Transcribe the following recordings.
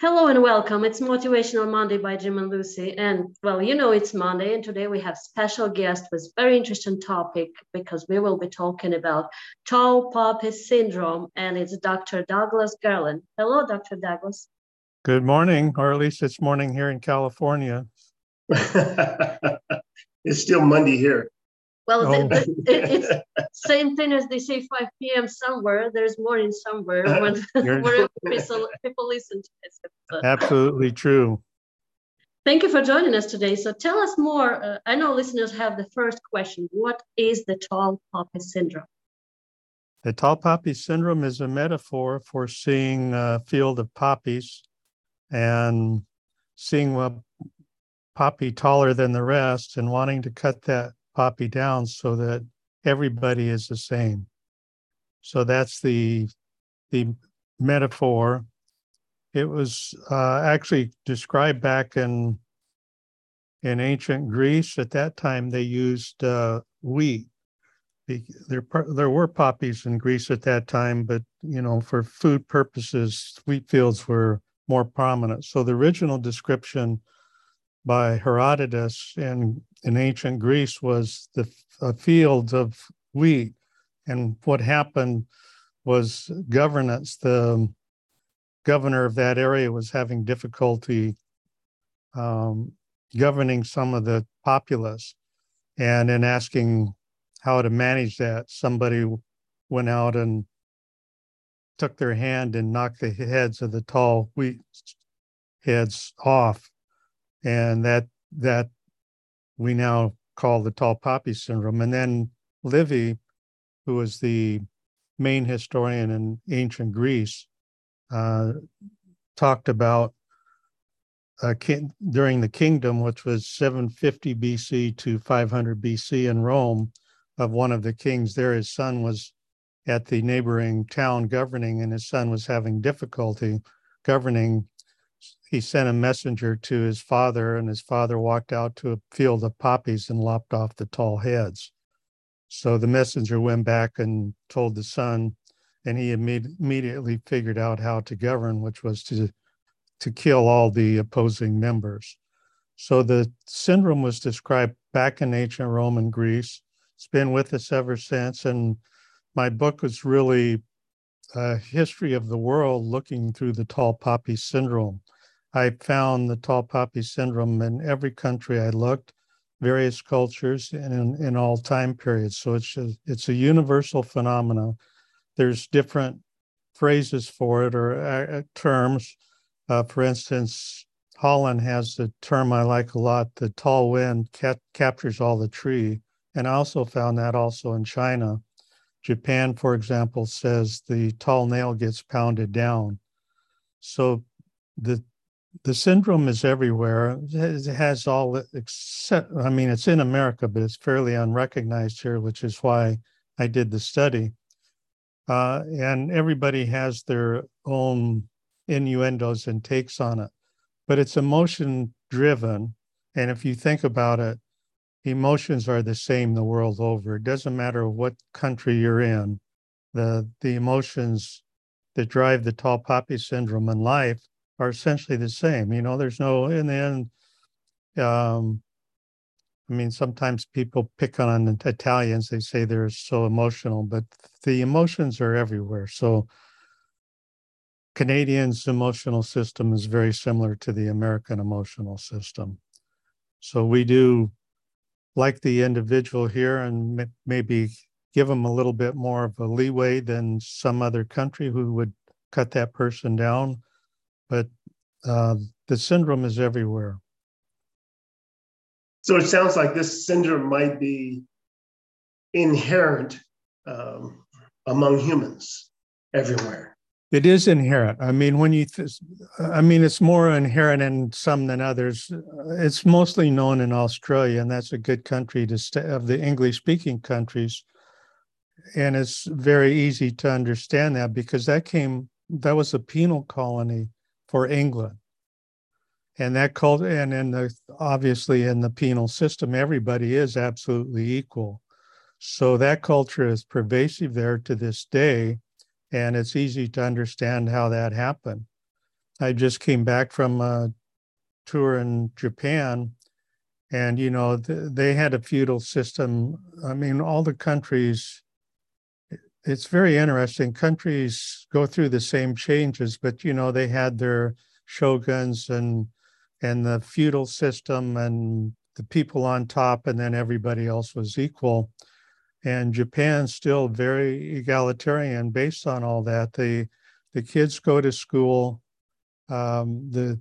Hello and welcome. It's Motivational Monday by Jim and Lucy. And well, you know it's Monday, and today we have special guest with very interesting topic because we will be talking about tall poppy syndrome, and it's Dr. Douglas Garland. Hello, Dr. Douglas. Good morning, or at least it's morning here in California. it's still Monday here. Well, oh. the, the, it, it's same thing as they say 5 p.m. somewhere. There's morning somewhere when people, people listen to this. Absolutely true. Thank you for joining us today. So tell us more. Uh, I know listeners have the first question. What is the tall poppy syndrome? The tall poppy syndrome is a metaphor for seeing a field of poppies and seeing a poppy taller than the rest and wanting to cut that poppy down so that everybody is the same. So that's the the metaphor. It was uh, actually described back in in ancient Greece. At that time, they used uh, wheat. There, there were poppies in Greece at that time, but you know, for food purposes, wheat fields were more prominent. So the original description by Herodotus in, in ancient Greece was the fields of wheat. And what happened was governance, the governor of that area was having difficulty um, governing some of the populace. And in asking how to manage that, somebody went out and took their hand and knocked the heads of the tall wheat heads off and that that we now call the tall poppy syndrome. And then Livy, who was the main historian in ancient Greece, uh, talked about uh, during the kingdom, which was 750 BC to 500 BC in Rome, of one of the kings there. His son was at the neighboring town governing, and his son was having difficulty governing he sent a messenger to his father, and his father walked out to a field of poppies and lopped off the tall heads. So the messenger went back and told the son, and he imme- immediately figured out how to govern, which was to to kill all the opposing members. So the syndrome was described back in ancient Rome and Greece. It's been with us ever since, and my book was really a history of the world looking through the tall poppy syndrome. I found the tall poppy syndrome in every country I looked, various cultures, and in, in all time periods. So it's a, it's a universal phenomenon. There's different phrases for it or uh, uh, terms. Uh, for instance, Holland has the term I like a lot: the tall wind captures all the tree. And I also found that also in China. Japan, for example, says the tall nail gets pounded down. So the the syndrome is everywhere. It has all except, I mean, it's in America, but it's fairly unrecognized here, which is why I did the study. Uh, and everybody has their own innuendos and takes on it, but it's emotion driven. And if you think about it, emotions are the same the world over. It doesn't matter what country you're in, the, the emotions that drive the tall poppy syndrome in life are essentially the same. You know, there's no in the end. Um, I mean, sometimes people pick on Italians. They say they're so emotional, but the emotions are everywhere. So Canadians' emotional system is very similar to the American emotional system. So we do like the individual here and maybe give them a little bit more of a leeway than some other country who would cut that person down but uh, the syndrome is everywhere. So it sounds like this syndrome might be inherent um, among humans everywhere. It is inherent. I mean, when you, th- I mean, it's more inherent in some than others. It's mostly known in Australia, and that's a good country to stay of the English-speaking countries. And it's very easy to understand that because that came, that was a penal colony for England. And that cult and in the obviously in the penal system, everybody is absolutely equal. So that culture is pervasive there to this day, and it's easy to understand how that happened. I just came back from a tour in Japan, and you know th- they had a feudal system. I mean, all the countries. It's very interesting. Countries go through the same changes, but you know they had their shoguns and and the feudal system and the people on top, and then everybody else was equal. And Japan's still very egalitarian based on all that. The the kids go to school. Um, the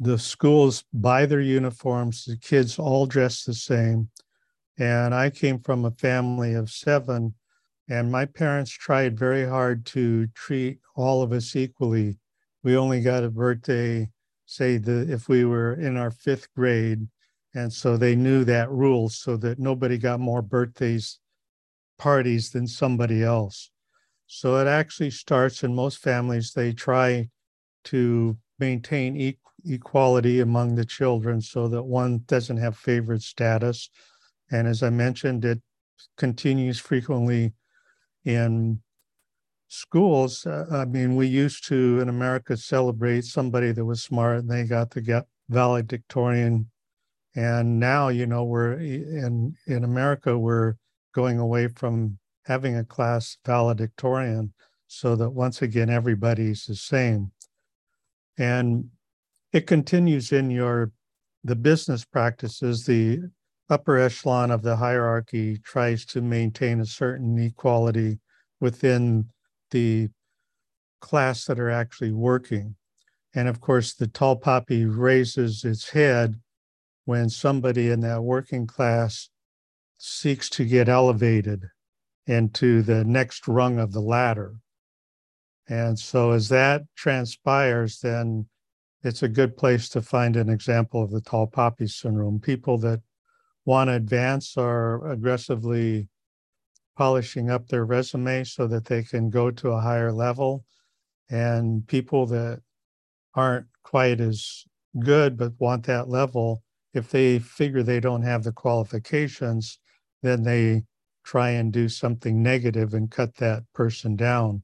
the schools buy their uniforms. The kids all dress the same. And I came from a family of seven, and my parents tried very hard to treat all of us equally. We only got a birthday, say the if we were in our fifth grade, and so they knew that rule so that nobody got more birthdays parties than somebody else. So it actually starts in most families, they try to maintain e- equality among the children so that one doesn't have favorite status. And as I mentioned, it continues frequently in schools. Uh, I mean, we used to in America celebrate somebody that was smart and they got the valedictorian and now, you know, we're in in America, we're going away from having a class valedictorian so that once again everybody's the same. And it continues in your the business practices, the upper echelon of the hierarchy tries to maintain a certain equality within the class that are actually working. And of course, the tall poppy raises its head when somebody in that working class seeks to get elevated into the next rung of the ladder. And so, as that transpires, then it's a good place to find an example of the tall poppy syndrome. People that want to advance are aggressively polishing up their resume so that they can go to a higher level. And people that aren't quite as good but want that level if they figure they don't have the qualifications, then they try and do something negative and cut that person down.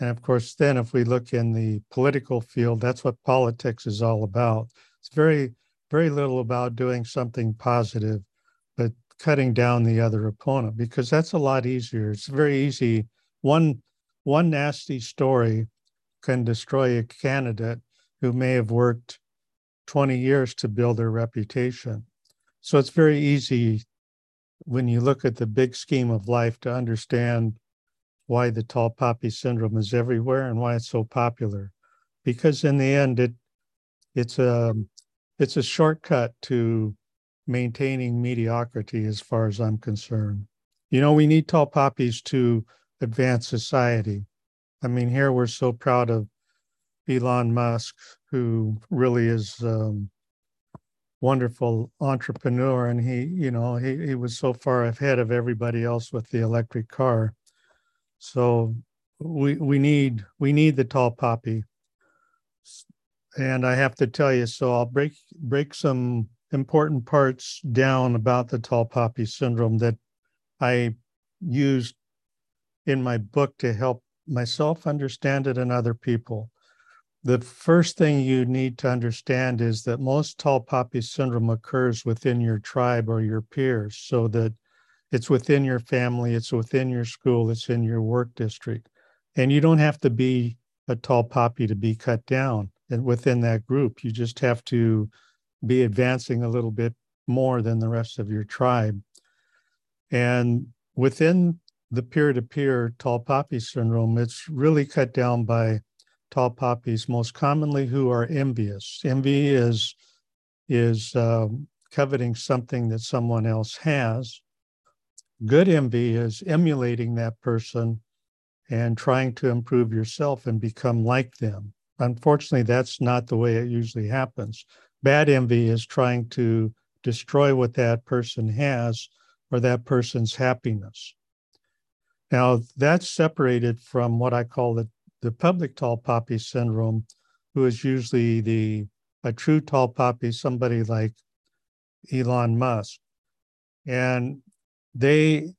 And of course, then if we look in the political field, that's what politics is all about. It's very, very little about doing something positive, but cutting down the other opponent because that's a lot easier. It's very easy. One one nasty story can destroy a candidate who may have worked 20 years to build their reputation. So it's very easy when you look at the big scheme of life to understand why the tall poppy syndrome is everywhere and why it's so popular. Because in the end, it it's a it's a shortcut to maintaining mediocrity as far as I'm concerned. You know, we need tall poppies to advance society. I mean, here we're so proud of Elon Musk, who really is um, wonderful entrepreneur, and he, you know, he he was so far ahead of everybody else with the electric car. So we we need we need the tall poppy, and I have to tell you. So I'll break break some important parts down about the tall poppy syndrome that I used in my book to help myself understand it and other people the first thing you need to understand is that most tall poppy syndrome occurs within your tribe or your peers, so that it's within your family, it's within your school, it's in your work district. And you don't have to be a tall poppy to be cut down and within that group. You just have to be advancing a little bit more than the rest of your tribe. And within the peer to peer tall poppy syndrome, it's really cut down by tall poppies, most commonly who are envious. Envy is is um, coveting something that someone else has. Good envy is emulating that person and trying to improve yourself and become like them. Unfortunately, that's not the way it usually happens. Bad envy is trying to destroy what that person has or that person's happiness. Now, that's separated from what I call the the public tall poppy syndrome, who is usually the a true tall poppy, somebody like Elon Musk. And they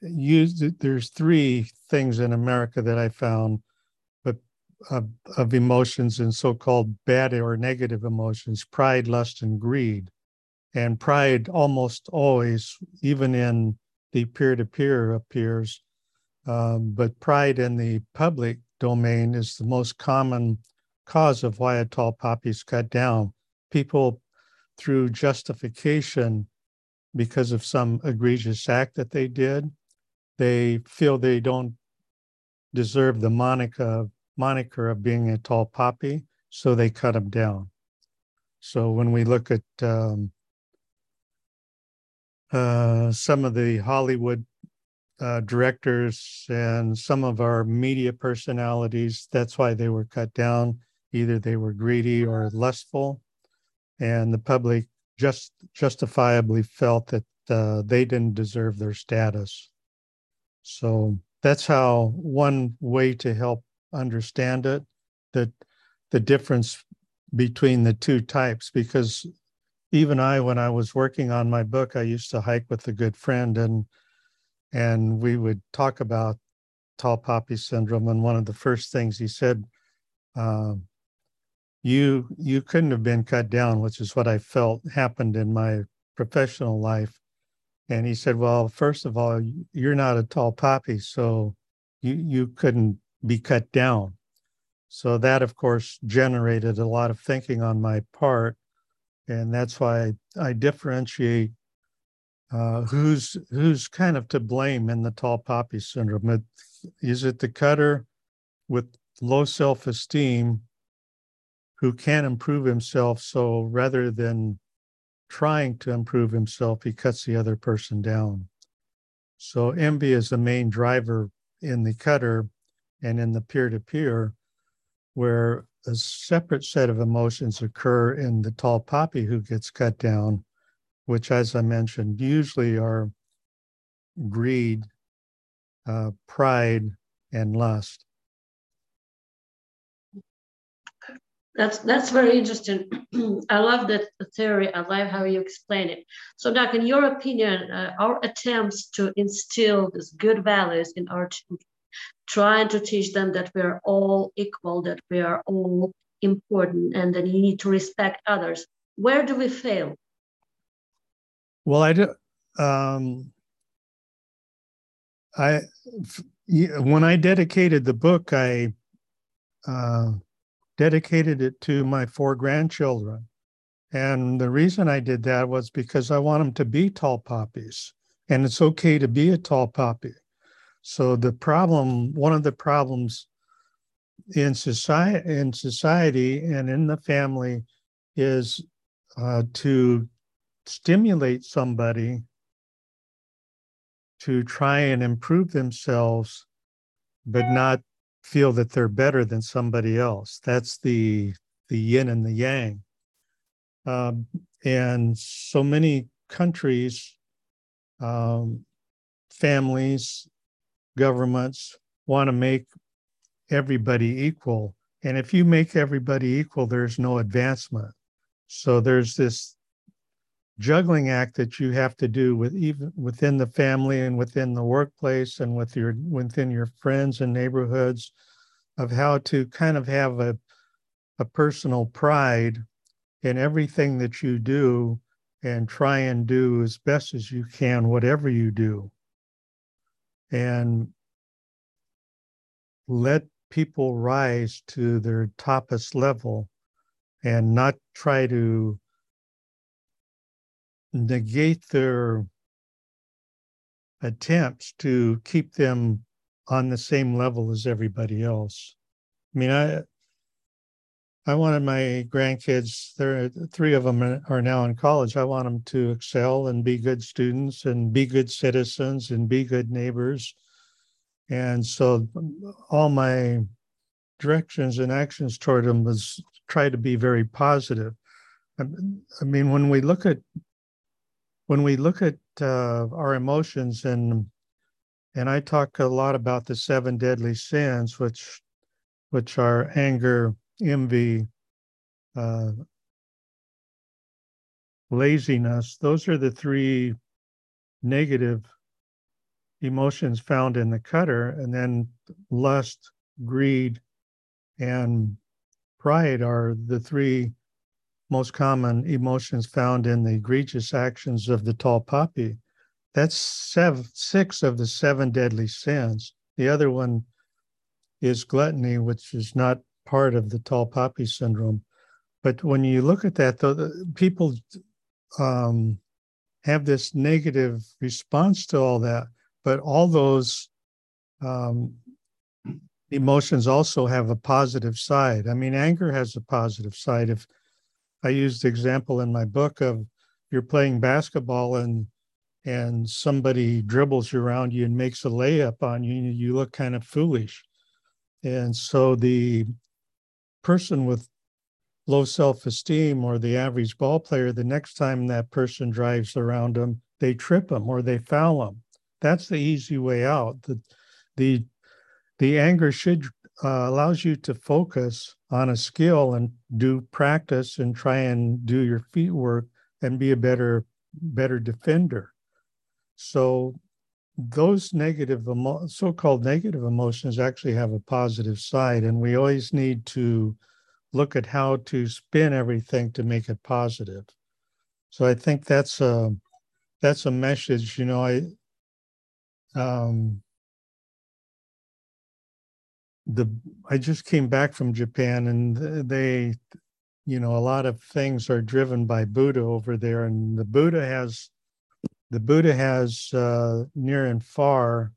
use there's three things in America that I found, but of, of emotions and so-called bad or negative emotions, pride, lust, and greed. And pride almost always, even in the peer-to-peer appears, um, but pride in the public domain is the most common cause of why a tall poppy is cut down. People, through justification, because of some egregious act that they did, they feel they don't deserve the moniker moniker of being a tall poppy, so they cut them down. So when we look at um, uh, some of the Hollywood uh, directors and some of our media personalities, that's why they were cut down. Either they were greedy or lustful, and the public just justifiably felt that uh, they didn't deserve their status. So that's how one way to help understand it, that the difference between the two types, because even I, when I was working on my book, I used to hike with a good friend and and we would talk about tall poppy syndrome. And one of the first things he said, uh, you you couldn't have been cut down, which is what I felt happened in my professional life. And he said, Well, first of all, you're not a tall poppy, so you, you couldn't be cut down. So that, of course, generated a lot of thinking on my part. And that's why I, I differentiate uh, who's who's kind of to blame in the tall poppy syndrome. Is it the cutter with low self-esteem who can't improve himself? So rather than trying to improve himself, he cuts the other person down. So envy is the main driver in the cutter and in the peer-to-peer, where a separate set of emotions occur in the tall poppy who gets cut down, which, as I mentioned, usually are greed, uh, pride, and lust. That's that's very interesting. I love that theory. I love how you explain it. So, Doc, in your opinion, uh, our attempts to instill these good values in our children, trying to teach them that we are all equal, that we are all important, and that you need to respect others. Where do we fail? Well, I do. Um, I when I dedicated the book, I. Uh, dedicated it to my four grandchildren. And the reason I did that was because I want them to be tall poppies. And it's okay to be a tall poppy. So the problem, one of the problems in society, in society and in the family is uh, to stimulate somebody to try and improve themselves, but not feel that they're better than somebody else. That's the the yin and the yang. Um, and so many countries, um, families, governments want to make everybody equal. And if you make everybody equal, there's no advancement. So there's this juggling act that you have to do with even within the family and within the workplace and with your within your friends and neighborhoods of how to kind of have a a personal pride in everything that you do and try and do as best as you can whatever you do. And let people rise to their toppest level and not try to negate their attempts to keep them on the same level as everybody else. I mean, I I wanted my grandkids. There, three of them are now in college. I want them to excel and be good students and be good citizens and be good neighbors. And so, all my directions and actions toward them was try to be very positive. I mean, when we look at when we look at uh, our emotions and and I talk a lot about the seven deadly sins, which which are anger, envy, uh, laziness. Those are the three negative emotions found in the cutter, and then lust, greed, and pride are the three most common emotions found in the egregious actions of the tall poppy. That's six of the seven deadly sins. The other one is gluttony, which is not part of the tall poppy syndrome. But when you look at that, though, people um, have this negative response to all that, but all those um, emotions also have a positive side. I mean, anger has a positive side. If I used the example in my book of you're playing basketball and and somebody dribbles around you and makes a layup on you, you look kind of foolish. And so the person with low self-esteem or the average ball player, the next time that person drives around them, they trip them or they foul them. That's the easy way out. The the the anger should uh, allows you to focus on a skill and do practice and try and do your feet work and be a better better defender. So those negative so-called negative emotions actually have a positive side and we always need to look at how to spin everything to make it positive. So i think that's a that's a message you know i um the I just came back from Japan and they you know a lot of things are driven by Buddha over there and the Buddha has the Buddha has uh, near and far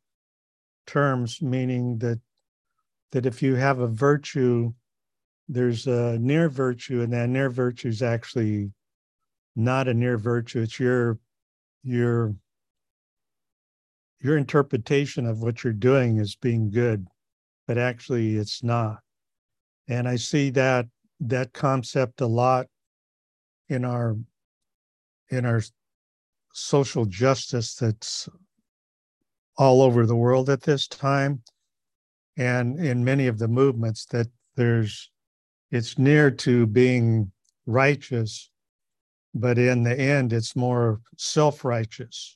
terms meaning that that if you have a virtue there's a near virtue and that near virtue is actually not a near virtue. It's your your your interpretation of what you're doing as being good but actually it's not. And I see that that concept a lot in our in our social justice that's all over the world at this time and in many of the movements that there's it's near to being righteous but in the end it's more self-righteous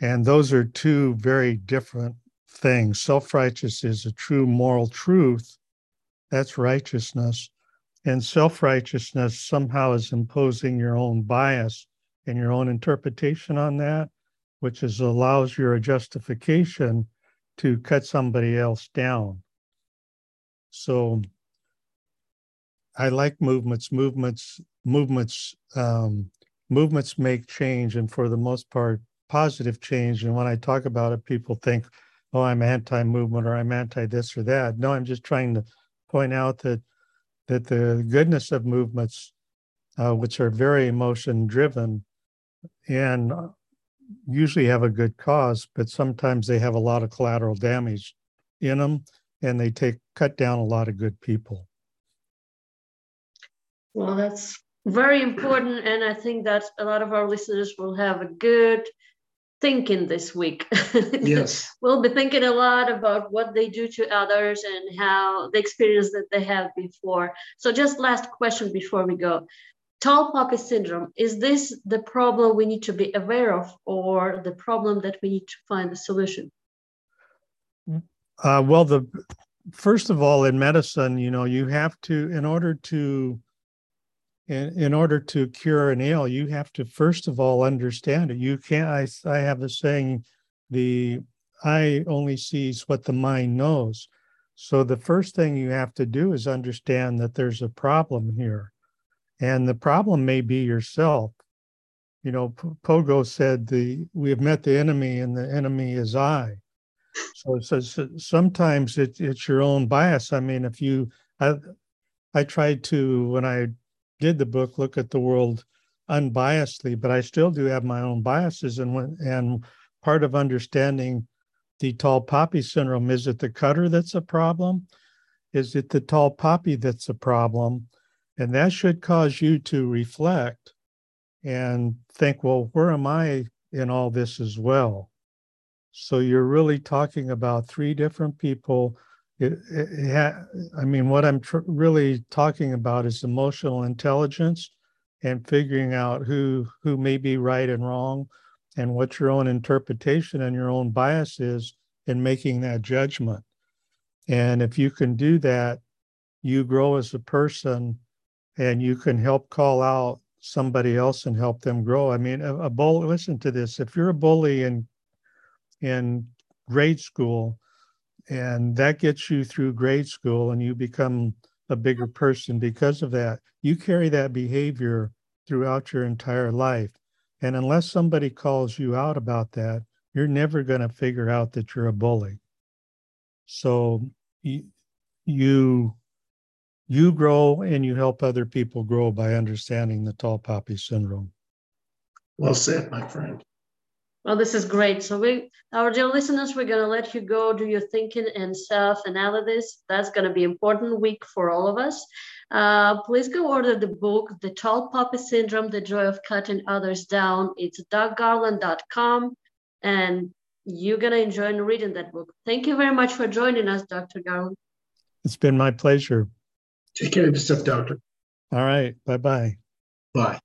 and those are two very different thing. Self righteous is a true moral truth. That's righteousness. And self righteousness somehow is imposing your own bias and your own interpretation on that, which is allows your justification to cut somebody else down. So I like movements. Movements, movements, um, movements make change, and for the most part, positive change. And when I talk about it, people think, oh, I'm anti-movement or I'm anti this or that. No, I'm just trying to point out that that the goodness of movements, uh, which are very emotion driven, and usually have a good cause, but sometimes they have a lot of collateral damage in them, and they take cut down a lot of good people. Well, that's very important, and I think that a lot of our listeners will have a good thinking this week. Yes. we'll be thinking a lot about what they do to others and how the experience that they have before. So, just last question before we go. Tall poppy syndrome, is this the problem we need to be aware of or the problem that we need to find a solution? Uh, well, the first of all, in medicine, you know, you have to, in order to in, in order to cure an ill, you have to first of all understand it. You can't. I I have the saying, the eye only sees what the mind knows. So the first thing you have to do is understand that there's a problem here, and the problem may be yourself. You know, Pogo said the we have met the enemy, and the enemy is I. So it says sometimes it, it's your own bias. I mean, if you, I, I tried to when I did the book look at the world unbiasedly, but I still do have my own biases. And and part of understanding the tall poppy syndrome is it the cutter that's a problem? Is it the tall poppy that's a problem? And that should cause you to reflect and think, well, where am I in all this as well? So you're really talking about three different people it, it ha- I mean, what I'm tr- really talking about is emotional intelligence and figuring out who who may be right and wrong, and what your own interpretation and your own bias is in making that judgment. And if you can do that, you grow as a person and you can help call out somebody else and help them grow. I mean, a, a bully, listen to this. If you're a bully in in grade school and that gets you through grade school and you become a bigger person because of that, you carry that behavior throughout your entire life. And unless somebody calls you out about that, you're never going to figure out that you're a bully. So you, you you grow and you help other people grow by understanding the tall poppy syndrome. Well said, my friend. Well, this is great. So we, our dear listeners, we're going to let you go do your thinking and self-analysis. That's going to be important week for all of us. Uh, please go order the book, The Tall Poppy Syndrome, The Joy of Cutting Others Down. It's douggarland.com and you're going to enjoy reading that book. Thank you very much for joining us, Dr. Garland. It's been my pleasure. Take care of yourself, doctor. All right. Bye-bye. Bye.